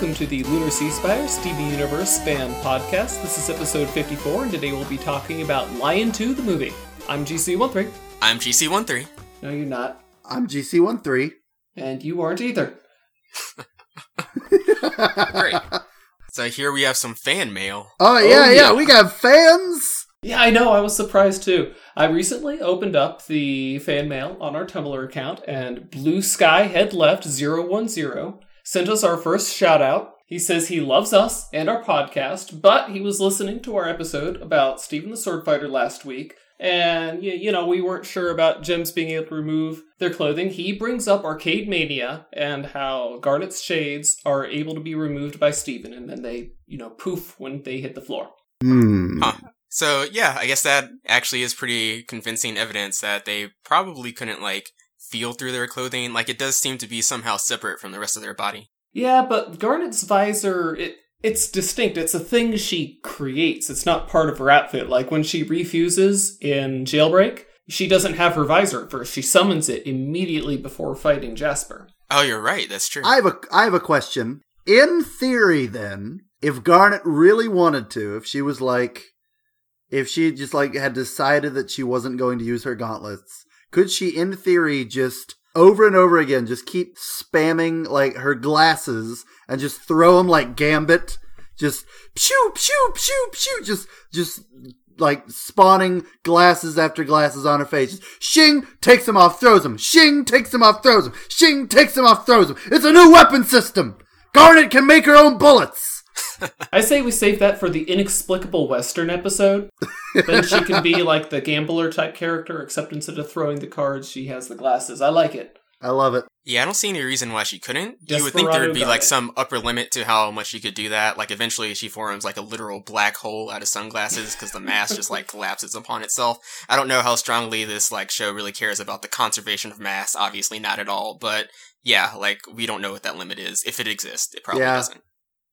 Hello, all. Welcome to the Lunar Sea Spire Steven Universe fan podcast. This is episode 54, and today we'll be talking about Lion 2, the movie. I'm GC13. I'm GC13. No, you're not. I'm GC13. And you aren't either. Great. So here we have some fan mail. Oh, yeah, Oh, yeah, yeah. we got fans. Yeah, I know. I was surprised too. I recently opened up the fan mail on our Tumblr account, and Blue Sky Head Left 010 sent us our first shout out. He says he loves us and our podcast, but he was listening to our episode about Steven the Swordfighter last week, and you know we weren't sure about gems being able to remove their clothing. He brings up Arcade Mania and how Garnet's shades are able to be removed by Steven, and then they you know poof when they hit the floor. Hmm. Huh. So yeah, I guess that actually is pretty convincing evidence that they probably couldn't like feel through their clothing. Like it does seem to be somehow separate from the rest of their body. Yeah, but Garnet's visor, it it's distinct. It's a thing she creates. It's not part of her outfit. Like when she refuses in Jailbreak, she doesn't have her visor at first. She summons it immediately before fighting Jasper. Oh, you're right. That's true. I have a I have a question. In theory, then, if Garnet really wanted to, if she was like, if she just like had decided that she wasn't going to use her gauntlets, could she, in theory, just over and over again, just keep spamming like her glasses and just throw them like Gambit, just pew pew pew pew, just just like spawning glasses after glasses on her face. Shing takes them off, throws them. Shing takes them off, throws them. Shing takes them off, throws them. It's a new weapon system. Garnet can make her own bullets. I say we save that for the inexplicable Western episode. then she can be like the gambler type character, except instead of throwing the cards, she has the glasses. I like it. I love it. yeah, I don't see any reason why she couldn't. you would think there would be like it. some upper limit to how much she could do that. Like eventually she forms like a literal black hole out of sunglasses because the mass just like collapses upon itself. I don't know how strongly this like show really cares about the conservation of mass. Obviously not at all, but yeah, like we don't know what that limit is. If it exists, it probably Yeah. doesn't.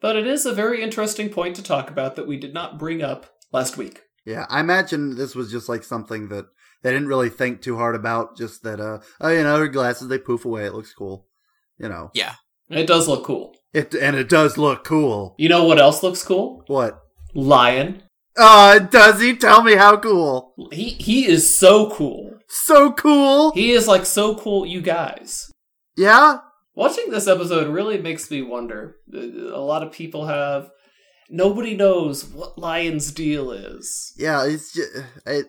But it is a very interesting point to talk about that we did not bring up last week. Yeah, I imagine this was just like something that they didn't really think too hard about. Just that, uh, oh, you know, her glasses they poof away. It looks cool. You know, Yeah. It does look cool. it and it does look cool. You know what else looks cool? What? Lion. Uh, does he tell me how cool? He he is so cool. So cool. He is like so cool, you guys. Yeah. Watching this episode really makes me wonder. A lot of people have nobody knows what Lion's deal is. Yeah, it's just, it,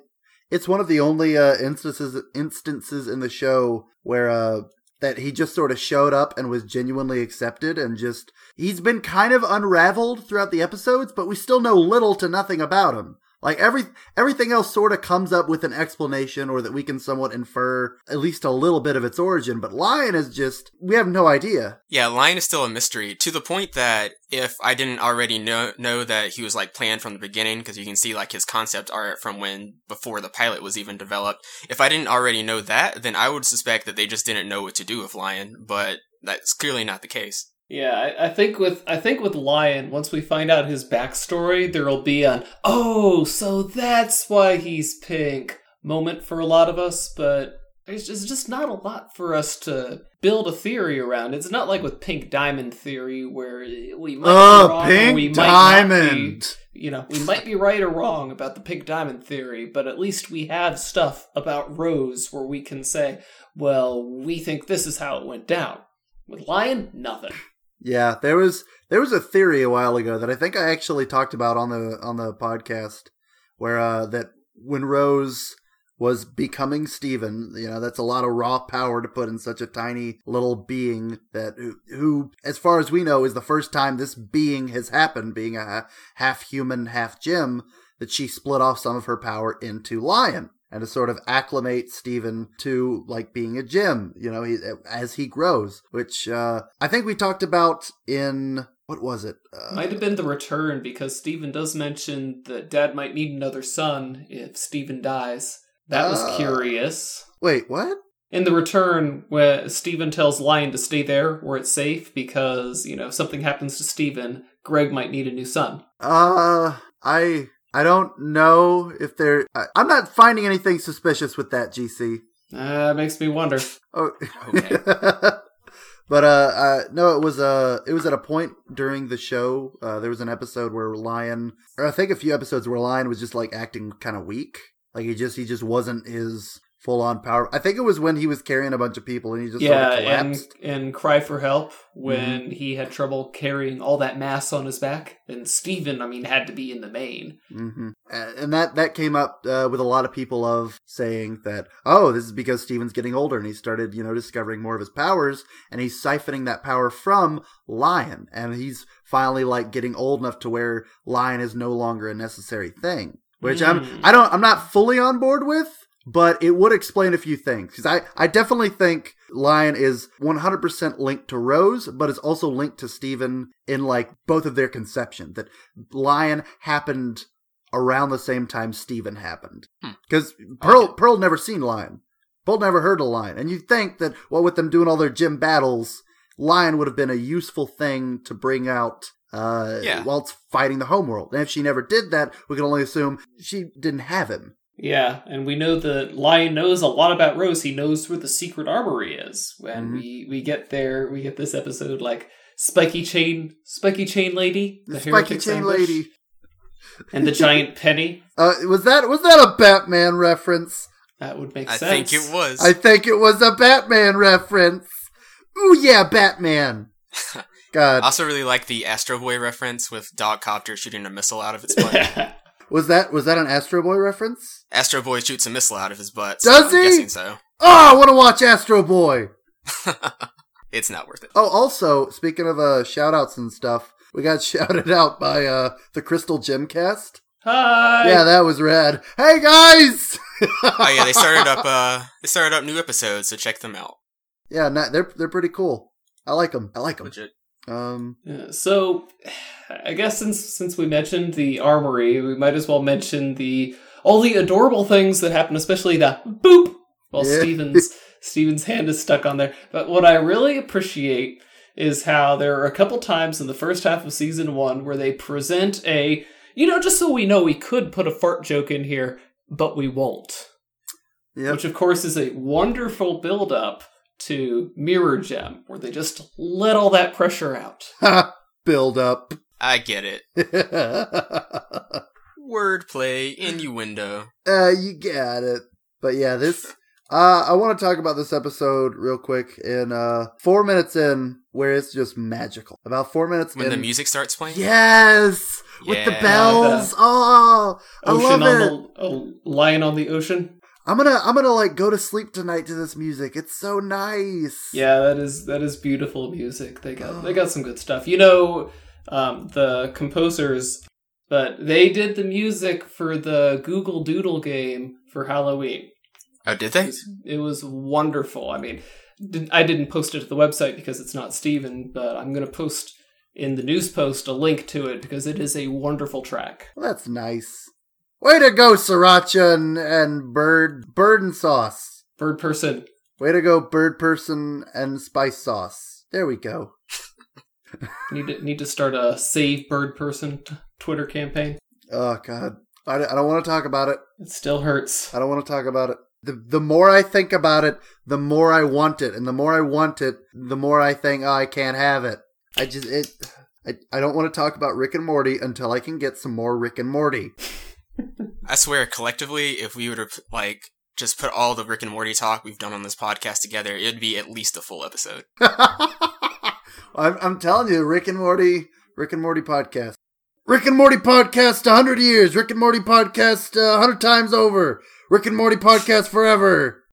it's one of the only uh, instances instances in the show where uh, that he just sort of showed up and was genuinely accepted, and just he's been kind of unraveled throughout the episodes, but we still know little to nothing about him. Like every everything else sort of comes up with an explanation, or that we can somewhat infer at least a little bit of its origin. But Lion is just we have no idea. Yeah, Lion is still a mystery to the point that if I didn't already know know that he was like planned from the beginning, because you can see like his concept art from when before the pilot was even developed. If I didn't already know that, then I would suspect that they just didn't know what to do with Lion. But that's clearly not the case. Yeah, I, I think with I think with Lion, once we find out his backstory, there'll be an oh, so that's why he's pink moment for a lot of us, but there's just, just not a lot for us to build a theory around. It's not like with Pink Diamond theory where we might be Oh, wrong or Pink we might be. Diamond. You know, we might be right or wrong about the Pink Diamond theory, but at least we have stuff about Rose where we can say, well, we think this is how it went down. With Lion, nothing. Yeah, there was there was a theory a while ago that I think I actually talked about on the on the podcast where uh that when Rose was becoming Steven, you know, that's a lot of raw power to put in such a tiny little being that who, who as far as we know is the first time this being has happened being a half human, half gem that she split off some of her power into Lion and to sort of acclimate Steven to like being a gem, you know, he, as he grows, which uh, I think we talked about in what was it? Uh, Might have been the return because Steven does mention that Dad might need another son if Steven dies. That was Ah. curious. wait, what? In the return, where Steven tells Lion to stay there where it's safe because, you know, if something happens to Steven, Greg might need a new son. Uh, I I don't know if there. I, I'm not finding anything suspicious with that, GC. Uh, makes me wonder. Oh, Okay. But uh, uh no, it was uh it was at a point during the show. Uh, there was an episode where Lion, or I think a few episodes where Lion was just like acting kind of weak. Like he just he just wasn't his full on power. I think it was when he was carrying a bunch of people and he just yeah, sort of and collapsed. and cry for help when he had trouble carrying all that mass on his back. And Steven, I mean, had to be in the main. hmm And that that came up uh, with a lot of people of saying that oh this is because Steven's getting older and he started you know discovering more of his powers and he's siphoning that power from Lion and he's finally like getting old enough to where Lion is no longer a necessary thing. Which I'm Mm. I don't I'm not fully on board with. But it would explain a few things because I, I definitely think Lion is 100% linked to Rose, but is also linked to Steven in like both of their conception. That Lion happened around the same time Steven happened. Hmm. Because Pearl Okay. Pearl never seen Lion. Pearl never heard of Lion. And you'd think that well with them doing all their gym battles, Lion would have been a useful thing to bring out uh Yeah. whilst fighting the homeworld. And if she never did that, we can only assume she didn't have him. Yeah, and we know that Lion knows a lot about Rose. He knows where the secret armory is. When Mhm. we we get there, we get this episode like spiky chain, spiky chain lady, the, The spiky chain ambush, lady. and the giant penny. Uh, was that was that a Batman reference? That would make I sense. I think it was. I think it was a Batman reference. Ooh yeah, Batman. God, I also really like the Astro Boy reference with Dog Copter shooting a missile out of its butt. was that was that an Astro Boy reference? Astro Boy shoots a missile out of his butt. Does so I'm he? guessing so. Oh, I want to watch Astro Boy. it's not worth it. Oh, also speaking of uh shout outs and stuff, we got shouted out by uh the Crystal Gymcast. Hi. Yeah, that was rad. Hey guys. Oh yeah, they started up. Uh, they started up new episodes, so check them out. yeah, no, they're they're pretty cool. I like them. I like them. Legit. Um, Yeah, so, I guess since since we mentioned the armory, we might as well mention the all the adorable things that happen, especially the boop while Yeah. Steven's Steven's hand is stuck on there. But what I really appreciate is how there are a couple times in the first half of season one where they present a you know just so we know we could put a fart joke in here, but we won't. yep. Which of course is a wonderful build up to Mirror Gem, where they just let all that pressure out. Build up. I get it. uh, Wordplay, innuendo. you got it. But yeah, this. Uh, I want to talk about this episode real quick. In uh, four minutes in, where it's just magical. About four minutes When in. the music starts playing. Yes, with the Yeah. bells. Oh, I ocean love on it. the a lion on the ocean. I'm gonna, I'm gonna like go to sleep tonight to this music. It's so nice. Yeah, that is that is beautiful music. They got they got some good stuff. You know, um, the composers, but they did the music for the Google Doodle game for Halloween. Oh, did It they? was, it was wonderful. I mean, did- I didn't post it to the website because it's not Steven, but I'm going to post in the news post a link to it because it is a wonderful track. Well, that's nice. Way to go, Sriracha and, and Bird, Bird and Sauce. Bird person. Way to go, Bird Person and Spice Sauce. There we go. Need to need to start a save bird person t- Twitter campaign. Oh God, I, I don't want to talk about it. It still hurts. I don't want to talk about it. The the more I think about it, the more I want it, and the more I want it, the more I think oh, I can't have it. I just it. I, I don't want to talk about Rick and Morty until I can get some more Rick and Morty. I swear, collectively, if we were to like just put all the Rick and Morty talk we've done on this podcast together, it'd be at least a full episode. I'm, I'm telling you, Rick and Morty, Rick and Morty podcast. Rick and Morty podcast, 100 years. Rick and Morty podcast, uh, 100 times over. Rick and Morty podcast forever.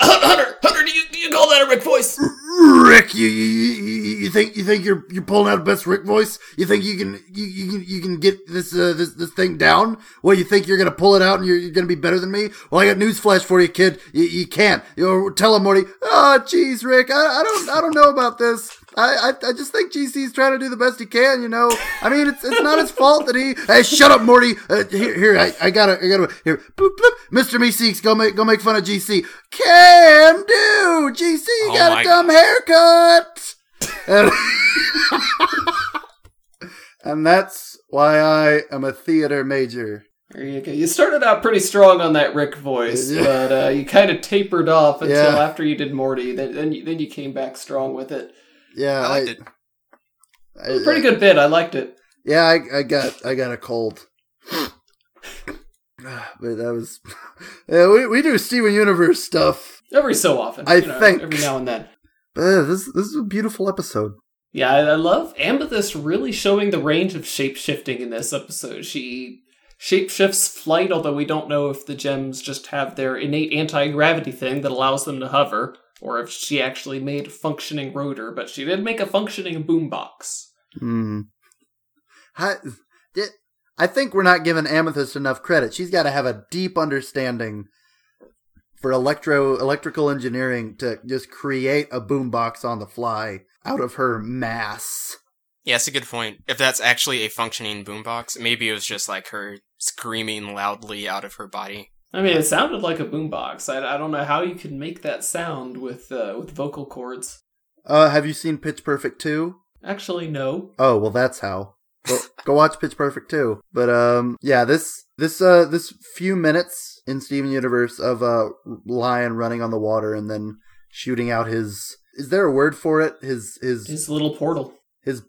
Hunter, Hunter, do you, do you call that a Rick voice? Rick, you, you, you, think you think you're you're pulling out the best Rick voice? You think you can you, you can you can get this uh, this this thing down? Well, you think you're gonna pull it out and you're, you're gonna be better than me? Well, I got news flash for you, kid. You, you can't. You know, tell him, Morty. Oh, jeez, Rick, I, I don't I don't know about this. I, I I just think GC's trying to do the best he can. You know, I mean, it's it's not his fault that he. Hey, shut up, Morty. Uh, here here I, I gotta I gotta here. Boop, boop. Mr. Meeseeks, go make go make fun of GC. Can do. GC Oh got my a dumb haircut. And, and that's why I am a theater major. There you go. You started out pretty strong on that Rick voice, Yeah. but uh, you kind of tapered off until Yeah. after you did Morty. Then then you, then you came back strong with it. Yeah, I liked it. I- It was a pretty good bit. I liked it. Yeah, I, I got I got a cold. but that was yeah. We we do Steven Universe stuff. Every so often, I you know, think- every now and then. But uh, this this is a beautiful episode. Yeah, I, I love Amethyst really showing the range of shape shifting in this episode. She shapeshifts flight, although we don't know if the gems just have their innate anti gravity thing that allows them to hover, or if she actually made a functioning rotor. But she did make a functioning boombox. Hmm. I, it, I think we're not giving Amethyst enough credit. She's got to have a deep understanding for electro electrical engineering to just create a boombox on the fly out of her mass. Yeah, that's a good point. If that's actually a functioning boombox, maybe it was just like her screaming loudly out of her body. I mean, it sounded like a boombox. I, I don't know how you could make that sound with uh, with vocal cords. Uh, have you seen Pitch Perfect 2? Actually, no. Oh, well that's how. Go, go watch Pitch Perfect 2. But um yeah, this this uh this few minutes in Steven Universe of uh Lion running on the water and then shooting out his is there a word for it? His his His little portal. his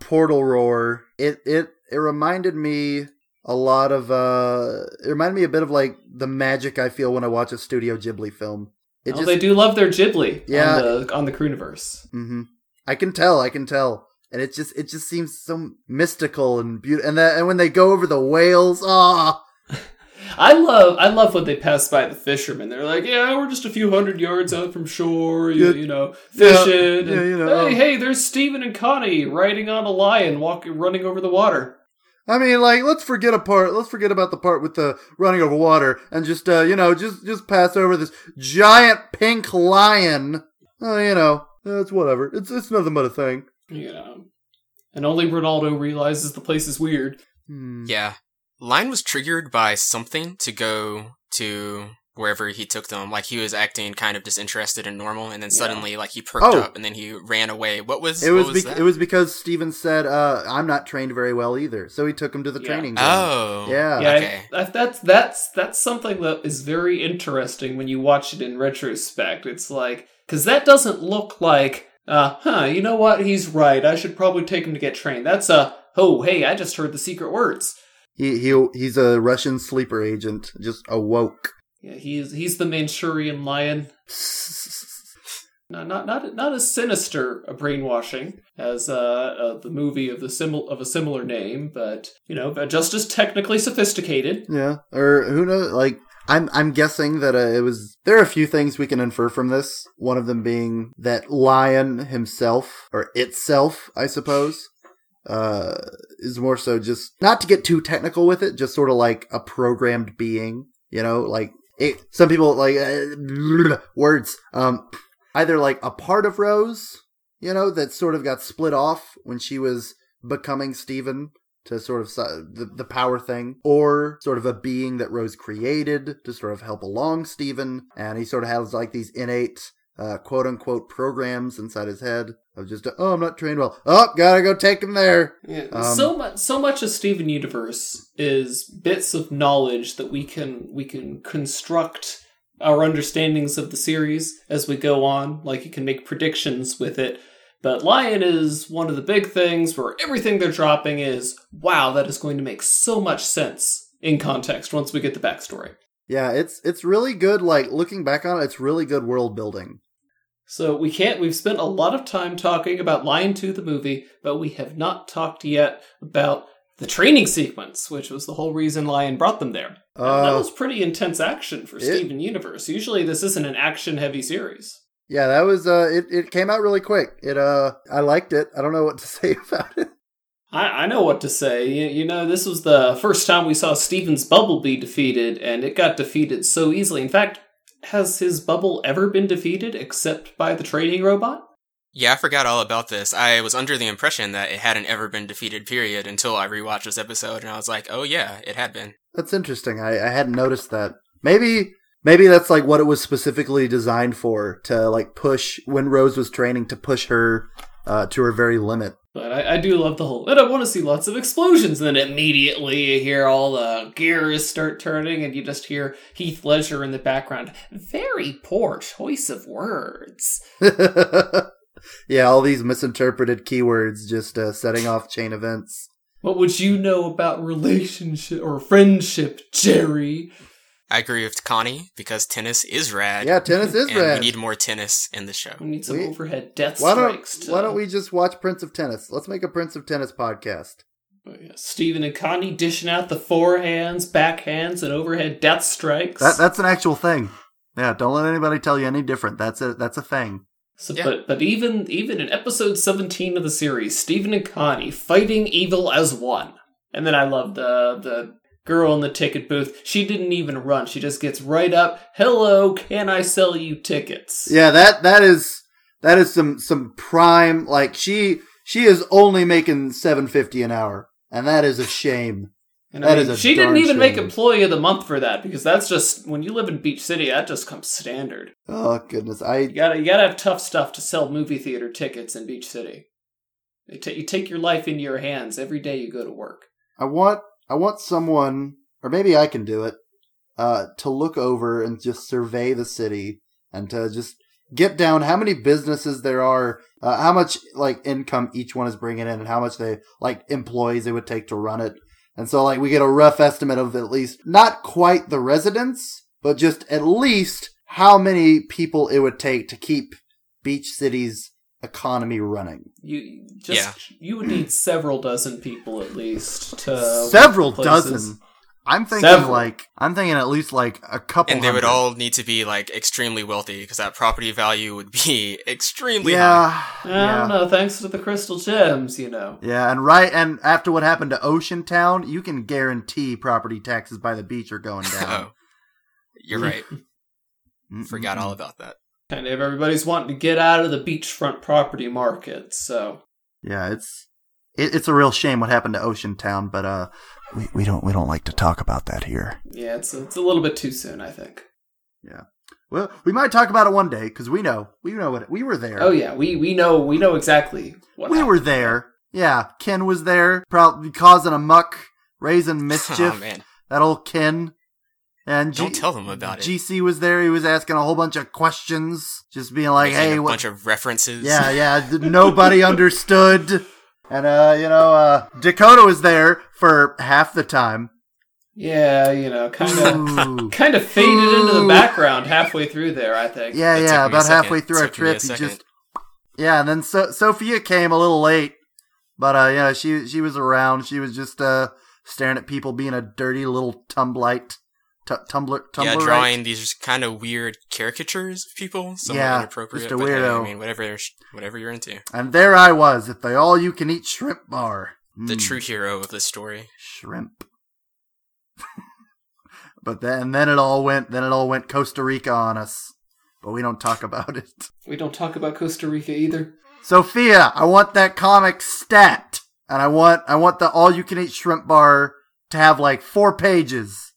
portal roar. It it it reminded me a lot of uh it reminded me a bit of like the magic I feel when I watch a Studio Ghibli film. It oh, just they do love their Ghibli Yeah. on the on the Crewniverse. hmm I can tell. I can tell. And it just it just seems so mystical and beautiful. And that and when they go over the whales, ah, I love I love when they pass by the fishermen. They're like, "Yeah, we're just a few hundred yards out from shore, you, Yeah. you know, fishing." Yeah, and, you know. Hey, hey, there's Steven and Connie riding on a lion, walking, running over the water. I mean, like let's forget a part. Let's forget about the part with the running over water and just uh, you know just just pass over this giant pink lion. Oh, you know, it's whatever. It's it's nothing but a thing. You know, and only Ronaldo realizes the place is weird. Hmm. Yeah. Lion was triggered by something to go to wherever he took them. Like he was acting kind of disinterested and normal, and then Yeah. suddenly, like he perked Oh. up, and then he ran away. What was It was, what was bec- that? it was because Steven said, uh, "I'm not trained very well either," so he took him to the Yeah. training. ground. oh Yeah. yeah, okay. I- I- that's that's that's something that is very interesting when you watch it in retrospect. It's like because that doesn't look like, uh, huh? You know what? He's right. I should probably take him to get trained. That's a oh hey, I just heard the secret words. He he he's a Russian sleeper agent, just awoke. Yeah, he's he's the Manchurian lion. No, not not not as sinister a brainwashing as uh, uh the movie of the simil- of a similar name, but you know, just as technically sophisticated. Yeah, or who knows? Like, I'm I'm guessing that uh, it was. There are a few things we can infer from this. One of them being that Lion himself, or itself, I suppose, uh, is more so just not to get too technical with it, just sort of like a programmed being. You know, like it. Some people like uh, words. Um, either like a part of Rose, you know, that sort of got split off when she was becoming Steven to sort of si- the, the power thing, or sort of a being that Rose created to sort of help along Steven, and he sort of has like these innate uh, quote unquote programs inside his head of just, oh, I'm not trained well. Oh, gotta go take him there. Yeah, Um, so much so much of Steven Universe is bits of knowledge that we can we can construct our understandings of the series as we go on. Like you can make predictions with it. But Lion is one of the big things where everything they're dropping is wow, that is going to make so much sense in context once we get the backstory. Yeah, it's it's really good. Like looking back on it, it's really good world building. So we can't. We've spent a lot of time talking about Lion 2, the movie, but we have not talked yet about the training sequence, which was the whole reason Lion brought them there. And that Uh, was pretty intense action for it- Steven Universe. Usually, this isn't an action-heavy series. yeah, that was uh, it. It came out really quick. It uh, I liked it. I don't know what to say about it. I, I know what to say. You, you know, this was the first time we saw Steven's bubble be defeated, and it got defeated so easily. In fact, has his bubble ever been defeated except by the training robot? Yeah, I forgot all about this. I was under the impression that it hadn't ever been defeated, period, until I rewatched this episode, and I was like, oh yeah, it had been. That's interesting. I, I hadn't noticed that. Maybe maybe that's like what it was specifically designed for to like push when Rose was training to push her uh, to her very limit. But I, I do love the whole, and I want to see lots of explosions. And then immediately you hear all the gears start turning, and you just hear Heath Ledger in the background. Very poor choice of words. yeah, all these misinterpreted keywords just uh, setting off chain events. What would you know about relationship or friendship, Jerry? I agree with Connie because tennis is rad. Yeah, tennis is and rad. we need more tennis in the show. We need some We- overhead death why don't strikes. To, Why don't we just watch Prince of Tennis? Let's make a Prince of Tennis podcast. Oh, yeah, Steven and Connie dishing out the forehands, backhands, and overhead death strikes. That that's an actual thing. Yeah, don't let anybody tell you any different. That's a that's a thing. So, Yeah. but but even even in episode seventeen of the series, Steven and Connie fighting evil as one. And then I love the the girl in the ticket booth. She didn't even run. She just gets right up. Hello, can I sell you tickets? Yeah, that that is that is some some prime like she she is only making seven fifty an hour, and that is a shame. And That I is mean, a she didn't even make employee of the month for that because that's just when you live in Beach City, that just comes standard. Oh goodness, You I gotta you gotta have tough stuff to sell movie theater tickets in Beach City. You, ta- you take your life into your hands every day you go to work. I want I want someone, or maybe I can do it, uh, to look over and just survey the city and to just get down how many businesses there are, uh, how much like income each one is bringing in, and how much they like employees it would take to run it. And so like we get a rough estimate of at least not quite the residents, but just at least how many people it would take to keep Beach City's economy running. You just you would need several dozen people at least to Several dozen. I'm thinking Several. like I'm thinking at least like a couple. And they would all need to be like extremely wealthy because that property value would be extremely high. Yeah, I don't know. Thanks to the crystal gems, you know. yeah, and right, and after what happened to Ocean Town, you can guarantee property taxes by the beach are going down. Oh, you're right. Forgot all about that. Kind of everybody's wanting to get out of the beachfront property market, so Yeah, it's it, it's a real shame what happened to Ocean Town, but uh, we we don't we don't like to talk about that here. yeah, it's it's a little bit too soon, I think. Yeah. Well, we might talk about it one day because we know we know what we were there. Oh yeah, we we know we know exactly what we happened. were there. Yeah, Ken was there, probably causing a muck, raising mischief. Oh man, that old Ken. And G- don't tell them about it. GC was there. He was asking a whole bunch of questions, just being like, Making "Hey, a what?" bunch of references. yeah, yeah. Nobody understood. And uh, you know, uh, Dakota was there for half the time. Yeah, you know, kind of kind of faded into the background halfway through there. I think. yeah, That yeah. About halfway through our Took me a trip, he just yeah. And then so- Sophia came a little late, but uh, yeah, she she was around. She was just uh staring at people being a dirty little tumblite, t- tumbler, tumbler. yeah, drawing these kind of weird caricatures of people. Somewhat Yeah, inappropriate. just a but hey. I mean, whatever, whatever you're into. And there I was at the all-you-can-eat shrimp bar. The Mm. true hero of this story. shrimp. but then then it all went then it all went Costa Rica on us. But we don't talk about it. We don't talk about Costa Rica either. Sophia, I want that comic stat. And I want I want the all you can eat shrimp bar to have like four pages.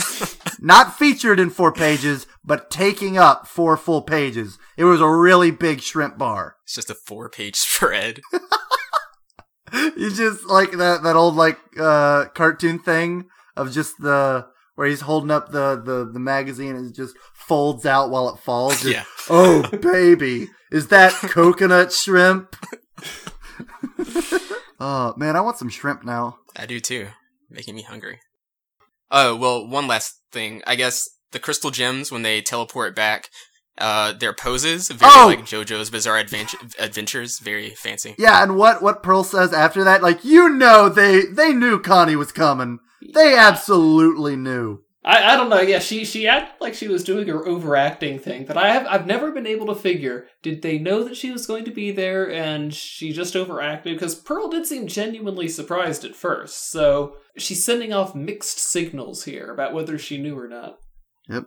Not featured in four pages, but taking up four full pages. It was a really big shrimp bar. It's just a four-page spread. you just like that that old like uh cartoon thing of just the where he's holding up the the the magazine and it just folds out while it falls. Just, yeah. Oh baby, is that coconut shrimp? oh man, I want some shrimp now. I do too. Making me hungry. Oh, well, one last thing. I guess the crystal gems, when they teleport back, uh, their poses, very Oh! like JoJo's Bizarre Adventure- Adventures, very fancy. Yeah, and what what Pearl says after that, like you know, they they knew Connie was coming. They absolutely knew. I, I don't know. Yeah, she she acted like she was doing her overacting thing, but I have I've never been able to figure. Did they know that she was going to be there and she just overacted? Because Pearl did seem genuinely surprised at first, so she's sending off mixed signals here about whether she knew or not. It,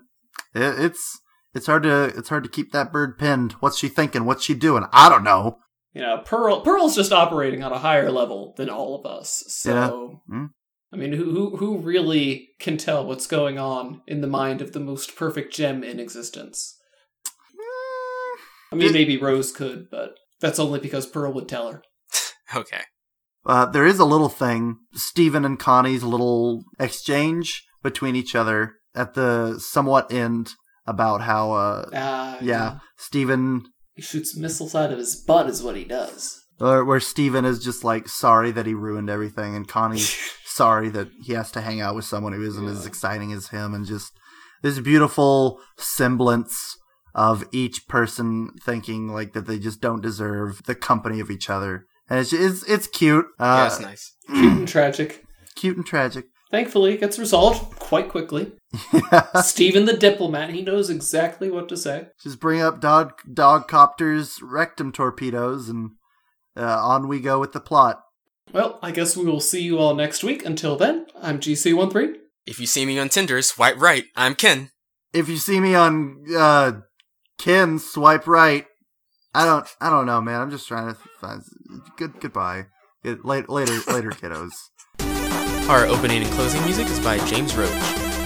it's it's hard to it's hard to keep that bird pinned. What's she thinking? What's she doing? I don't know. You know, Pearl Pearl's just operating on a higher level than all of us. So, Yeah. Hmm. I mean, who who who really can tell what's going on in the mind of the most perfect gem in existence? I mean, maybe Rose could, but that's only because Pearl would tell her. Okay. Uh, there is a little thing, Steven and Connie's little exchange between each other at the somewhat end about how, uh, Ah, yeah, Steven, He shoots missiles out of his butt, is what he does. or where Steven is just like sorry that he ruined everything, and Connie's sorry that he has to hang out with someone who isn't as exciting as him, and just this beautiful semblance of each person thinking like that they just don't deserve the company of each other. And it's it's, it's cute. Uh, yeah, it's nice. Cute and tragic. cute and tragic. Thankfully, it gets resolved quite quickly. Steven the diplomat, he knows exactly what to say. Just bring up dog dog copters, rectum torpedoes, and uh, on we go with the plot. Well, I guess we will see you all next week. Until then, I'm GC13. If you see me on Tinder, swipe right. I'm Ken. If you see me on uh, Ken, swipe right. I don't. I don't know, man. I'm just trying to find. Good. Goodbye. Good, later. Later. Later, kiddos. Our opening and closing music is by James Roach.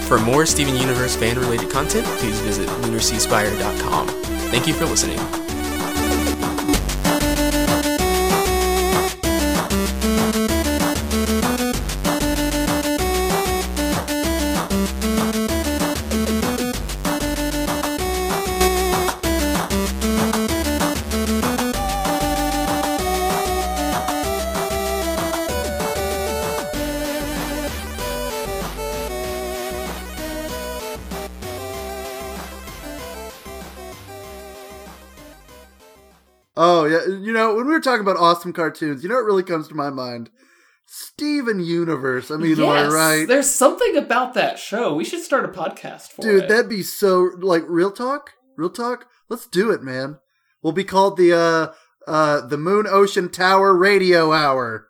For more Steven Universe fan related content, please visit lunarseaspire.com. Thank you for listening. Oh yeah. You know when we were talking about awesome cartoons, you know what really comes to my mind? Steven Universe. I mean, am I Yes, right? There's something about that show. We should start a podcast for Dude, it. that'd be so like real talk. Real talk. Let's do it, man. We'll be called the uh uh the Moon Ocean Tower Radio Hour.